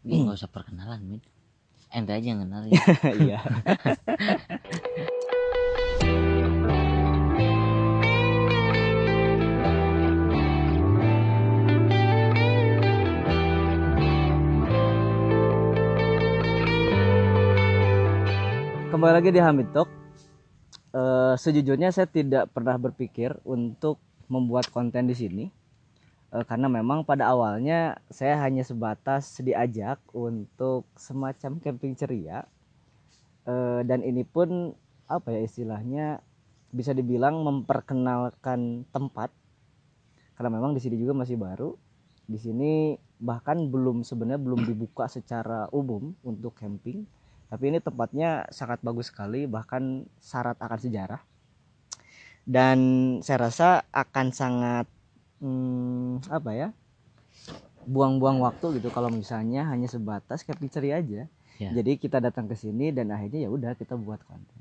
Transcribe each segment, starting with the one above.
Ya, nggak usah perkenalan min ente aja yang kenal ya Iya. Kembali lagi di Hamid Talk. Eh, sejujurnya saya tidak pernah berpikir untuk membuat konten di sini. Eh, karena memang pada awalnya saya hanya sebatas diajak untuk semacam camping ceria. Eh, dan ini pun apa ya istilahnya bisa dibilang memperkenalkan tempat. Karena memang di sini juga masih baru. Di sini bahkan belum sebenarnya belum dibuka secara umum untuk camping. Tapi ini tempatnya sangat bagus sekali bahkan syarat akan sejarah. Dan saya rasa akan sangat hmm, apa ya? Buang-buang waktu gitu kalau misalnya hanya sebatas ceria aja. Ya. jadi kita datang ke sini dan akhirnya ya udah kita buat konten.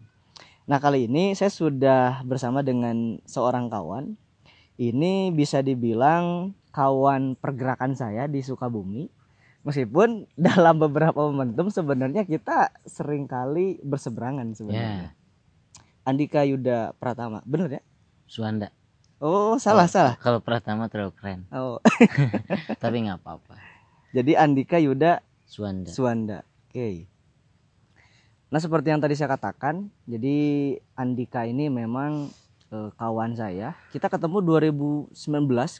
Nah kali ini saya sudah bersama dengan seorang kawan. Ini bisa dibilang kawan pergerakan saya di Sukabumi. Meskipun dalam beberapa momentum sebenarnya kita sering kali berseberangan ya. Sebenarnya Andika Yuda Pratama bener ya? Suanda oh salah Oh. salah. kalau pertama terlalu keren. Oh. Tapi nggak apa-apa. Jadi Andika Yuda Suanda. Suwanda oke. Nah seperti yang tadi saya katakan jadi Andika ini memang eh, kawan saya. Kita ketemu 2019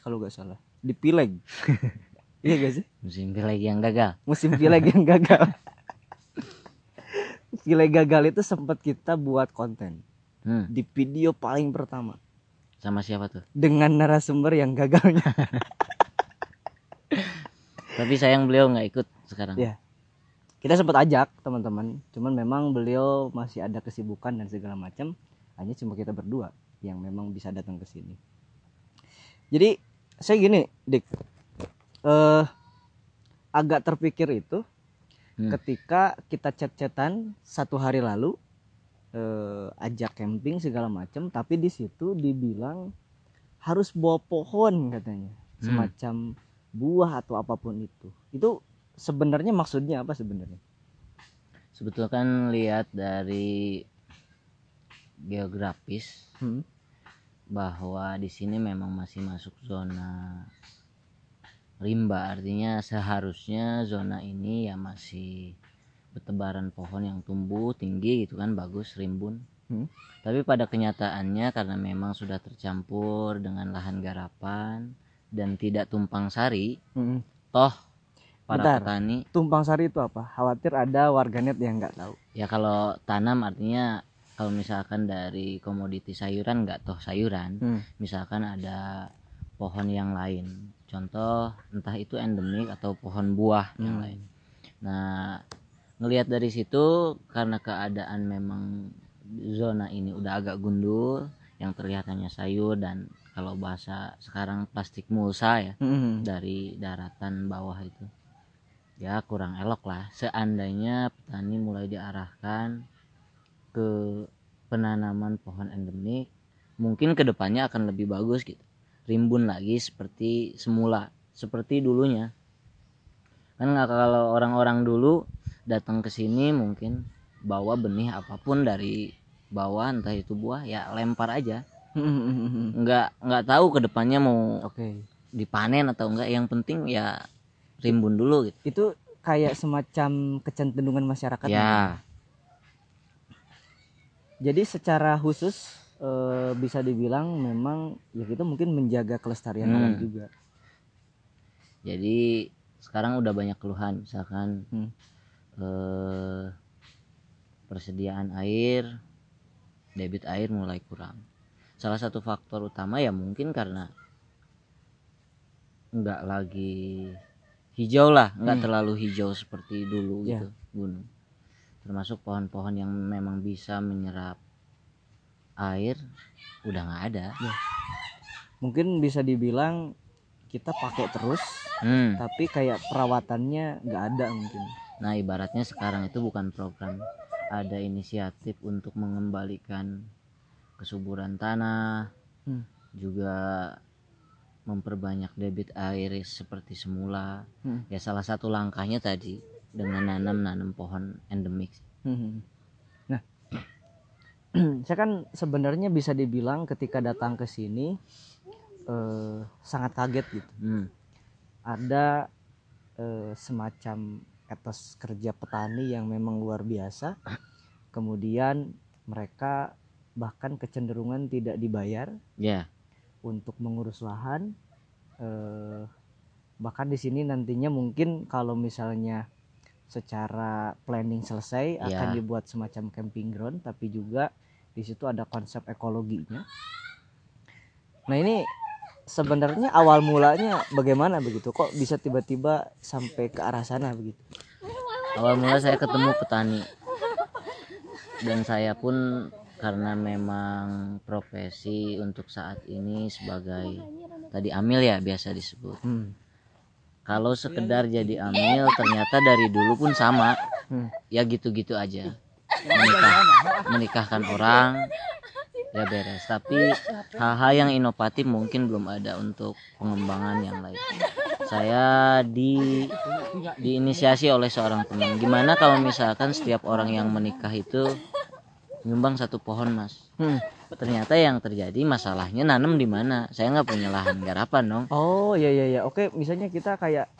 kalau nggak salah di Pileg. Iya gak sih? Musim lagi yang gagal. Musim Pileg yang gagal. Pileg gagal itu sempat kita buat konten hmm. di video paling pertama sama siapa tuh? Dengan narasumber yang gagalnya. Tapi sayang beliau nggak ikut sekarang. Iya. kita sempat ajak teman-teman. Cuman memang beliau masih ada kesibukan dan segala macam. Hanya cuma kita berdua yang memang bisa datang ke sini. Jadi saya gini dik. Eh agak terpikir itu Hmm. ketika kita chat-chatan satu hari lalu eh, ajak camping segala macam tapi di situ dibilang harus bawa pohon katanya Hmm. semacam buah atau apa pun itu itu sebenarnya maksudnya apa sebenarnya sebetulnya kan lihat dari geografis Hmm. bahwa di sini memang masih masuk zona rimba artinya seharusnya zona ini ya masih bertebaran pohon yang tumbuh tinggi gitu kan bagus rimbun Hmm. tapi pada kenyataannya karena memang sudah tercampur dengan lahan garapan dan tidak tumpang sari Hmm. toh para Bentar. petani tumpang sari itu apa khawatir ada warganet yang nggak tahu ya kalau tanam artinya kalau misalkan dari komoditi sayuran nggak toh sayuran Hmm. misalkan ada pohon yang lain contoh entah itu endemik atau pohon buah yang Hmm. lain nah ngelihat dari situ karena keadaan memang zona ini udah agak gundul yang terlihat hanya sayur dan kalau bahasa sekarang plastik mulsa ya Hmm. dari daratan bawah itu. Ya kurang elok lah. Seandainya petani mulai diarahkan ke penanaman pohon endemik mungkin ke depannya akan lebih bagus gitu. Rimbun lagi seperti semula seperti dulunya. Kan nggak kalau orang-orang dulu datang ke sini mungkin bawa benih apa pun dari bawah entah itu buah ya lempar aja. Nggak nggak tahu ke depannya mau oke. dipanen atau enggak yang penting ya rimbun dulu gitu. Itu kayak semacam kecenderungan masyarakat ya? Jadi secara khusus eh, bisa dibilang memang ya kita mungkin menjaga kelestarian Hmm. alam juga. Jadi sekarang udah banyak keluhan misalkan Hmm. Eh, persediaan air debit air mulai kurang salah satu faktor utama ya mungkin karena nggak lagi hijau lah nggak Hmm. terlalu hijau seperti dulu Ya. gitu gunung termasuk pohon-pohon yang memang bisa menyerap air udah nggak ada mungkin bisa dibilang kita pakai terus Hmm. tapi kayak perawatannya nggak ada mungkin Nah, ibaratnya sekarang itu bukan program ada inisiatif untuk mengembalikan kesuburan tanah, Hmm. juga memperbanyak debit air seperti semula. Hmm. Ya salah satu langkahnya tadi dengan nanam-nanam pohon endemik Hmm. Nah, saya kan sebenarnya bisa dibilang ketika datang ke sini eh, sangat kaget gitu. hmm. Ada eh, semacam etos kerja petani yang memang luar biasa. Kemudian mereka bahkan kecenderungan tidak dibayar ya untuk mengurus lahan. Eh, bahkan di sini nantinya mungkin kalau misalnya secara planning selesai akan Ya. dibuat semacam camping ground tapi juga di situ ada konsep ekologinya. Nah ini sebenarnya awal mulanya bagaimana begitu kok bisa tiba-tiba sampai ke arah sana begitu? awal mula saya ketemu petani dan saya pun karena memang profesi untuk saat ini sebagai tadi amil ya biasa disebut Hmm. kalau sekedar jadi amil ternyata dari dulu pun sama Hmm. ya gitu-gitu aja menikah menikahkan orang ya beres. Tapi hal-hal yang inovatif mungkin belum ada untuk pengembangan yang lain. Saya di diinisiasi oleh seorang teman. Gimana kalau misalkan setiap orang yang menikah itu nyumbang satu pohon mas? Hmm. ternyata yang terjadi masalahnya nanam di mana? Saya nggak punya lahan garapan dong. Oh iya iya iya. Oke, misalnya kita kayak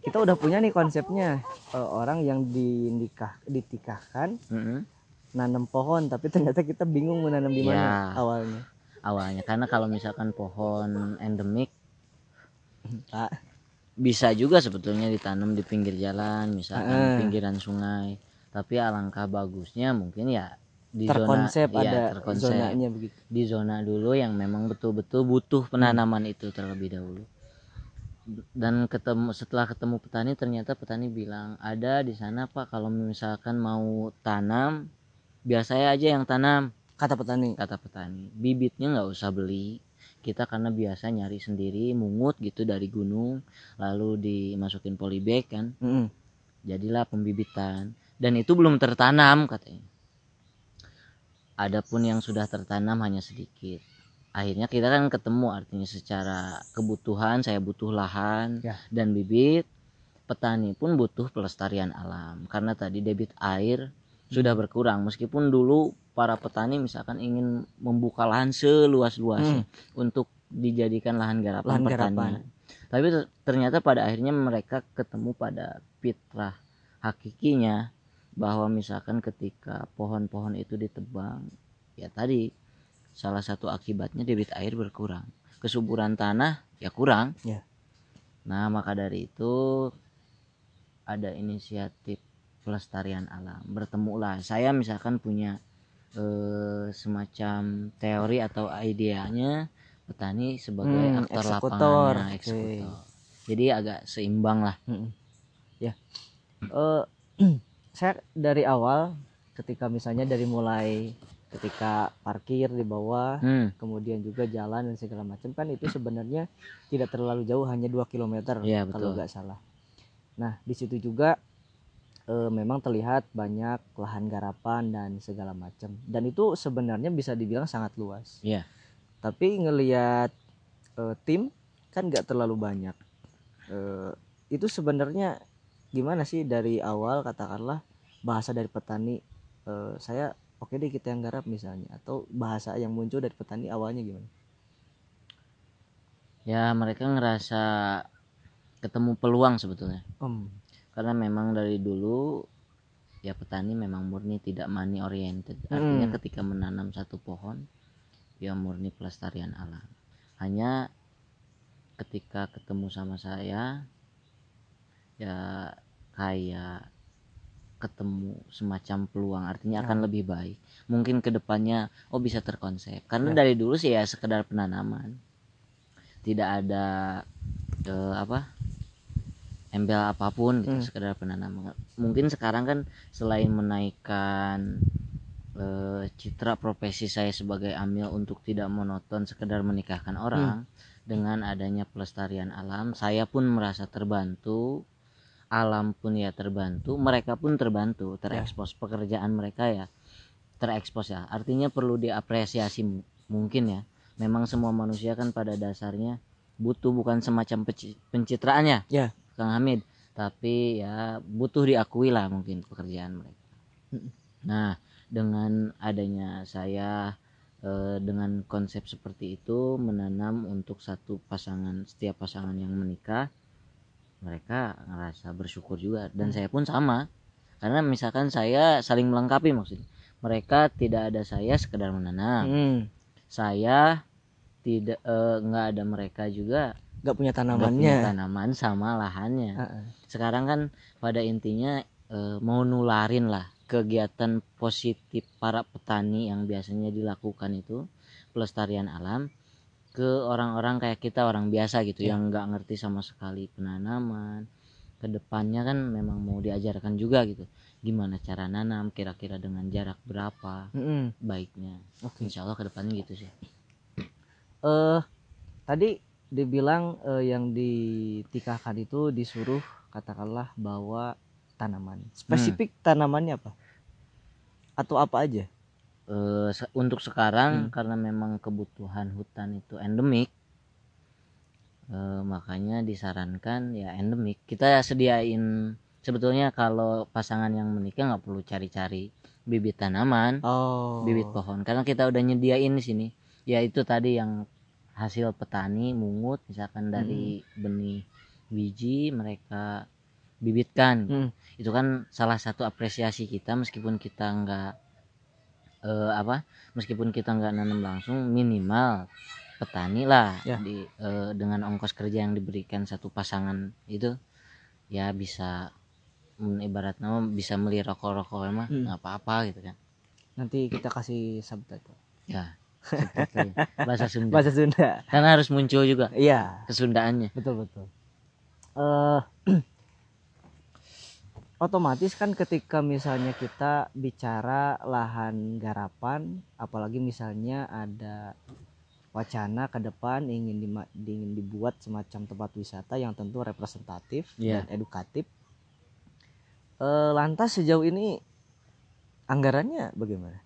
kita udah punya nih konsepnya. Eh, orang yang dinikah ditikahkan Mm-mm. Nanam pohon tapi ternyata kita bingung mau nanam di mana Ya. awalnya. awalnya karena kalau misalkan pohon endemik Pak. bisa juga sebetulnya ditanam di pinggir jalan misalkan Heeh. pinggiran sungai tapi alangkah bagusnya mungkin ya di terkonsep zona, iya, ada terkonsep. zonanya begitu. di zona dulu yang memang betul-betul butuh penanaman itu terlebih dahulu dan ketemu setelah ketemu petani ternyata petani bilang ada di sana pak kalau misalkan mau tanam biar saya aja yang tanam. Kata petani. kata petani. Bibitnya nggak usah beli. Kita karena biasa nyari sendiri mungut gitu dari gunung lalu dimasukin polybag kan. Mm-mm. jadilah pembibitan. Dan itu belum tertanam katanya. Adapun yang sudah tertanam hanya sedikit. Akhirnya kita kan ketemu artinya secara kebutuhan saya butuh lahan Ya. dan bibit. Petani pun butuh pelestarian alam. Karena tadi debit air sudah berkurang. Meskipun dulu para petani misalkan ingin membuka lahan seluas-luasnya untuk dijadikan lahan garapan Lahan pertanian garapan. tapi ter- ternyata pada akhirnya mereka ketemu pada fitrah hakikinya bahwa misalkan ketika pohon-pohon itu ditebang ya tadi salah satu akibatnya debit air berkurang. Kesuburan tanah ya kurang. Ya. nah maka dari itu ada inisiatif pelestarian alam bertemulah saya misalkan punya eh, semacam teori atau idenya petani sebagai Hmm, aktor eksekutor, lapangannya oke. eksekutor jadi agak seimbang lah Mm-mm. Ya. Eh, saya dari awal ketika misalnya dari mulai ketika parkir di bawah hmm, kemudian juga jalan dan segala macam kan itu sebenarnya tidak terlalu jauh hanya 2 km Iya, kalau nggak salah. Nah di situ juga eh, memang terlihat banyak lahan garapan dan segala macam dan itu sebenarnya bisa dibilang sangat luas. Iya. Tapi ngelihat eh, tim kan nggak terlalu banyak. Eh, itu sebenarnya gimana sih dari awal katakanlah bahasa dari petani eh, saya oke deh kita yang garap misalnya atau bahasa yang muncul dari petani awalnya gimana? ya mereka ngerasa ketemu peluang sebetulnya Om, karena memang dari dulu ya petani memang murni tidak money oriented artinya Hmm. ketika menanam satu pohon ya murni pelestarian alam hanya ketika ketemu sama saya ya kayak ketemu semacam peluang artinya akan Ya. lebih baik mungkin ke depannya oh bisa terkonsep karena Ya. dari dulu sih ya sekedar penanaman tidak ada eh, apa embel apa pun gitu Hmm. sekedar penanaman mungkin sekarang kan selain menaikkan eh, citra profesi saya sebagai amil untuk tidak monoton sekedar menikahkan orang dengan adanya pelestarian alam saya pun merasa terbantu alam pun ya terbantu mereka pun terbantu terekspos pekerjaan mereka ya terekspos ya. Artinya perlu diapresiasi mu- mungkin ya. Memang semua manusia kan pada dasarnya butuh bukan semacam pencitraannya. Ya. Kang Hamid. Tapi ya butuh diakui lah mungkin pekerjaan mereka. Nah dengan adanya saya eh, dengan konsep seperti itu menanam untuk satu pasangan setiap pasangan yang menikah mereka ngerasa bersyukur juga. Dan saya pun sama. Karena misalkan saya saling melengkapi maksudnya. Mereka tidak ada saya sekedar menanam. Hmm. saya tidak eh, nggak ada mereka juga nggak punya nggak punya tanamannya tanaman sama lahannya Heeh. sekarang kan pada intinya eh, mau nularin lah kegiatan positif para petani yang biasanya dilakukan itu pelestarian alam ke orang-orang kayak kita orang biasa gitu Ya. yang nggak ngerti sama sekali penanaman ke depannya kan memang mau diajarkan juga gitu gimana cara nanam kira-kira dengan jarak berapa Mm-mm. baiknya oke insya Allah ke depannya gitu sih eh tadi dibilang eh, yang ditikahkan itu disuruh katakanlah bawa tanaman. Spesifik tanamannya apa? Atau apa aja? Eh, se- untuk sekarang Hmm. karena memang kebutuhan hutan itu endemik eh, makanya disarankan ya endemik. Kita sediain sebetulnya kalau pasangan yang menikah nggak perlu cari-cari bibit tanaman oh. bibit pohon. Karena kita udah nyediain di sini ya itu tadi yang hasil petani mungut misalkan dari benih biji mereka bibitkan Hmm. itu kan salah satu apresiasi kita meskipun kita nggak eh, apa meskipun kita nggak nanam langsung minimal petani lah Ya. di eh, dengan ongkos kerja yang diberikan satu pasangan itu ya bisa ibarat nama bisa beli rokok-rokok mah Hmm. nggak apa-apa gitu kan nanti kita kasih subtitle ya seperti bahasa Sunda. Bahasa Sunda. Karena harus muncul juga iya. kesundaannya. Betul betul. Eh otomatis kan ketika misalnya kita bicara lahan garapan apalagi misalnya ada wacana ke depan ingin dima- ingin dibuat semacam tempat wisata yang tentu representatif Iya. dan edukatif Eh, lantas sejauh ini anggarannya bagaimana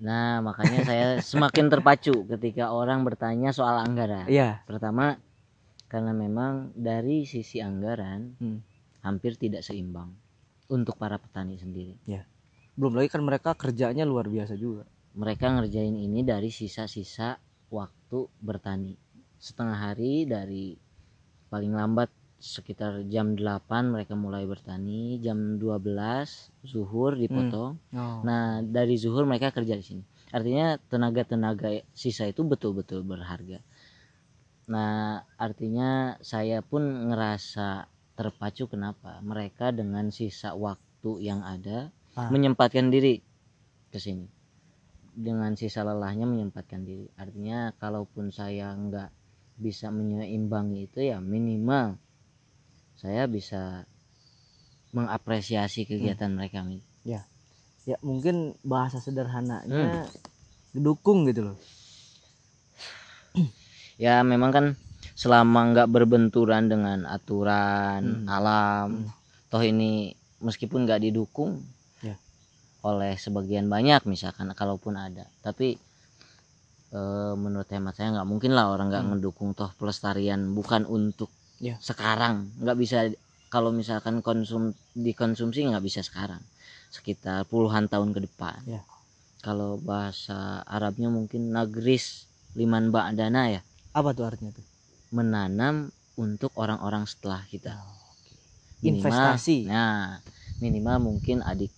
nah makanya saya semakin terpacu ketika orang bertanya soal anggaran. Iya. Pertama karena memang dari sisi anggaran Hmm. hampir tidak seimbang untuk para petani sendiri. Belum lagi kan mereka kerjanya luar biasa juga. Mereka ngerjain ini dari sisa-sisa waktu bertani. Setengah hari dari paling lambat sekitar jam 8 mereka mulai bertani jam 12 zuhur dipotong. Oh. nah dari zuhur mereka kerja di sini. Artinya tenaga-tenaga sisa itu betul-betul berharga. Nah artinya saya pun ngerasa terpacu kenapa? Mereka dengan sisa waktu yang ada Ah. menyempatkan diri ke sini. Dengan sisa lelahnya menyempatkan diri. Artinya kalaupun saya nggak bisa menyeimbangi itu ya minimal saya bisa mengapresiasi kegiatan mereka Mi. ya mungkin bahasa Hmm. sederhananya dukung gitu loh ya memang kan selama nggak berbenturan dengan aturan Hmm. alam Hmm. toh ini meskipun nggak didukung Ya. oleh sebagian banyak misalkan kalaupun ada tapi eh, menurut hemat saya nggak mungkin lah orang nggak Hmm. ngedukung toh pelestarian bukan untuk Ya. sekarang. Nggak bisa kalau misalkan konsum dikonsumsi nggak bisa sekarang. Sekitar puluhan tahun ke depan. Ya. kalau bahasa Arabnya mungkin nagris liman ba'dana ya. Apa tuh artinya tuh? Menanam untuk orang-orang setelah kita. Minimal- investasi. nah minimal mungkin adik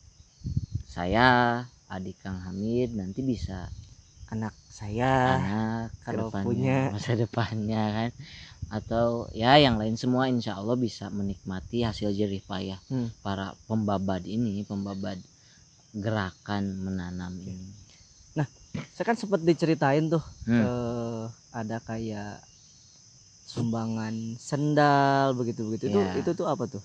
saya adik Kang Hamid nanti bisa anak saya anak kalau punya. masa depannya kan atau ya yang lain semua insya Allah bisa menikmati hasil jerih payah Hmm. para pembabad ini pembabad gerakan menanam ini saya kan sempat diceritain tuh Hmm. eh, ada kayak sumbangan sendal begitu begitu itu Ya. itu tuh apa tuh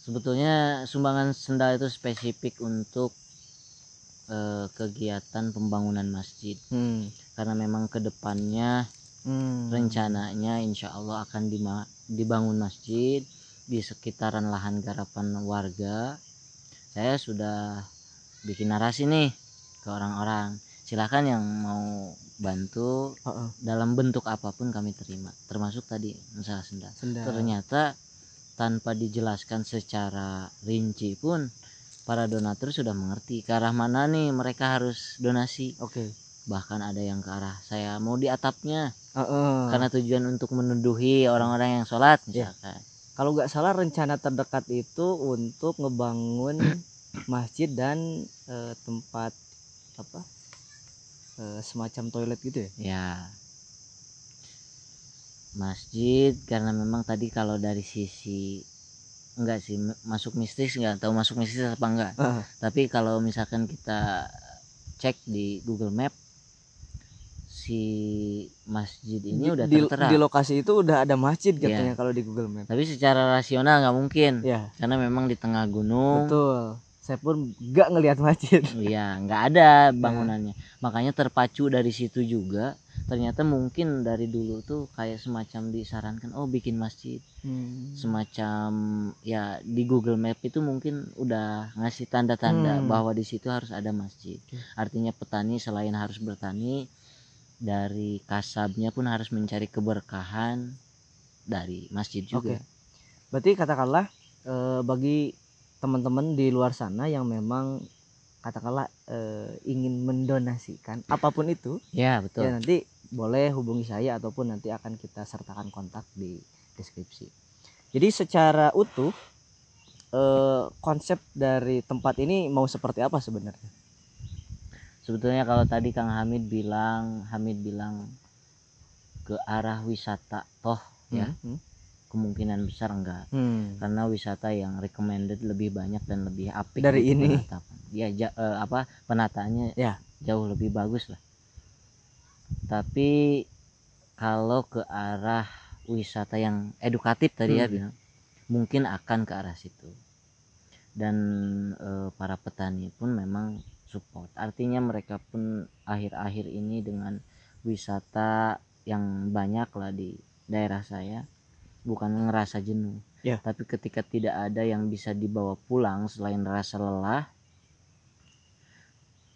sebetulnya sumbangan sendal itu spesifik untuk eh, kegiatan pembangunan masjid hmm. karena memang ke depannya Hmm. rencananya insya Allah akan dibangun masjid di sekitaran lahan garapan warga. Saya sudah bikin narasi nih ke orang-orang. Silakan yang mau bantu Heeh, dalam bentuk apa pun kami terima. Termasuk tadi usaha sendal sendal. ternyata tanpa dijelaskan secara rinci pun para donatur sudah mengerti ke arah mana nih mereka harus donasi. Oke. bahkan ada yang ke arah saya mau di atapnya Heeh. karena tujuan untuk menuduhi orang-orang yang sholat misalkan Kalau nggak salah rencana terdekat itu untuk ngebangun masjid dan eh, tempat apa eh, semacam toilet gitu ya. ya masjid karena memang tadi kalau dari sisi enggak sih masuk mistis nggak tahu masuk mistis apa enggak Heeh. tapi kalau misalkan kita cek di Google Map si masjid ini Di- udah di, tertera di lokasi itu udah ada masjid Iya. katanya kalau di Google Map. tapi secara rasional nggak mungkin Ya, karena memang di tengah gunung betul. Saya pun nggak ngelihat masjid. Iya, nggak ada bangunannya. Makanya terpacu dari situ juga. Ternyata mungkin dari dulu tuh kayak semacam disarankan, oh bikin masjid, Hmm. semacam ya di Google Map itu mungkin udah ngasih tanda-tanda Hmm. bahwa di situ harus ada masjid. Oke. Artinya petani selain harus bertani, dari kasabnya pun harus mencari keberkahan dari masjid juga. Oke. Berarti katakanlah eh, bagi teman-teman di luar sana yang memang katakanlah eh, ingin mendonasikan apa pun itu, Ya betul. ya nanti boleh hubungi saya ataupun nanti akan kita sertakan kontak di deskripsi. Jadi secara utuh eh, konsep dari tempat ini mau seperti apa sebenarnya? Sebetulnya kalau tadi Kang Hamid bilang, Hamid bilang ke arah wisata, toh ya Hmm. kemungkinan besar enggak Hmm. karena wisata yang recommended lebih banyak dan lebih apik Dari gitu ini. penatapan. ya ja- eh, apa penataannya Ya. jauh lebih bagus lah tapi kalau ke arah wisata yang edukatif tadi ya Hmm. bilang mungkin akan ke arah situ dan eh, para petani pun memang support. Artinya mereka pun akhir-akhir ini dengan wisata yang banyak lah di daerah saya bukan ngerasa jenuh. Ya. tapi ketika tidak ada yang bisa dibawa pulang selain rasa lelah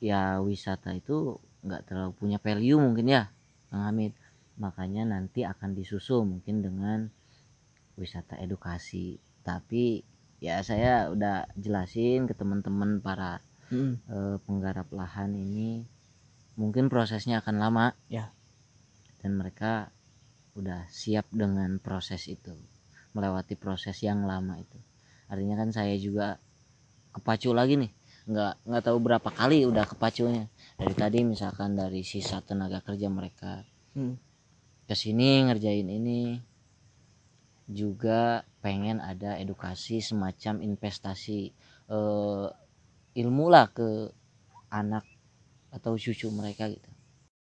ya wisata itu nggak terlalu punya value mungkin ya Kang Hamid. Makanya nanti akan disusul mungkin dengan wisata edukasi. Tapi ya saya udah jelasin ke teman-teman para Hmm. eh, penggarap lahan ini mungkin prosesnya akan lama Ya. dan mereka udah siap dengan proses itu melewati proses yang lama itu artinya kan saya juga kepacu lagi nih nggak nggak tahu berapa kali udah kepacunya dari tadi misalkan dari sisa tenaga kerja mereka Hmm. ke sini ngerjain ini juga pengen ada edukasi semacam investasi eh, ilmu lah ke anak atau cucu mereka gitu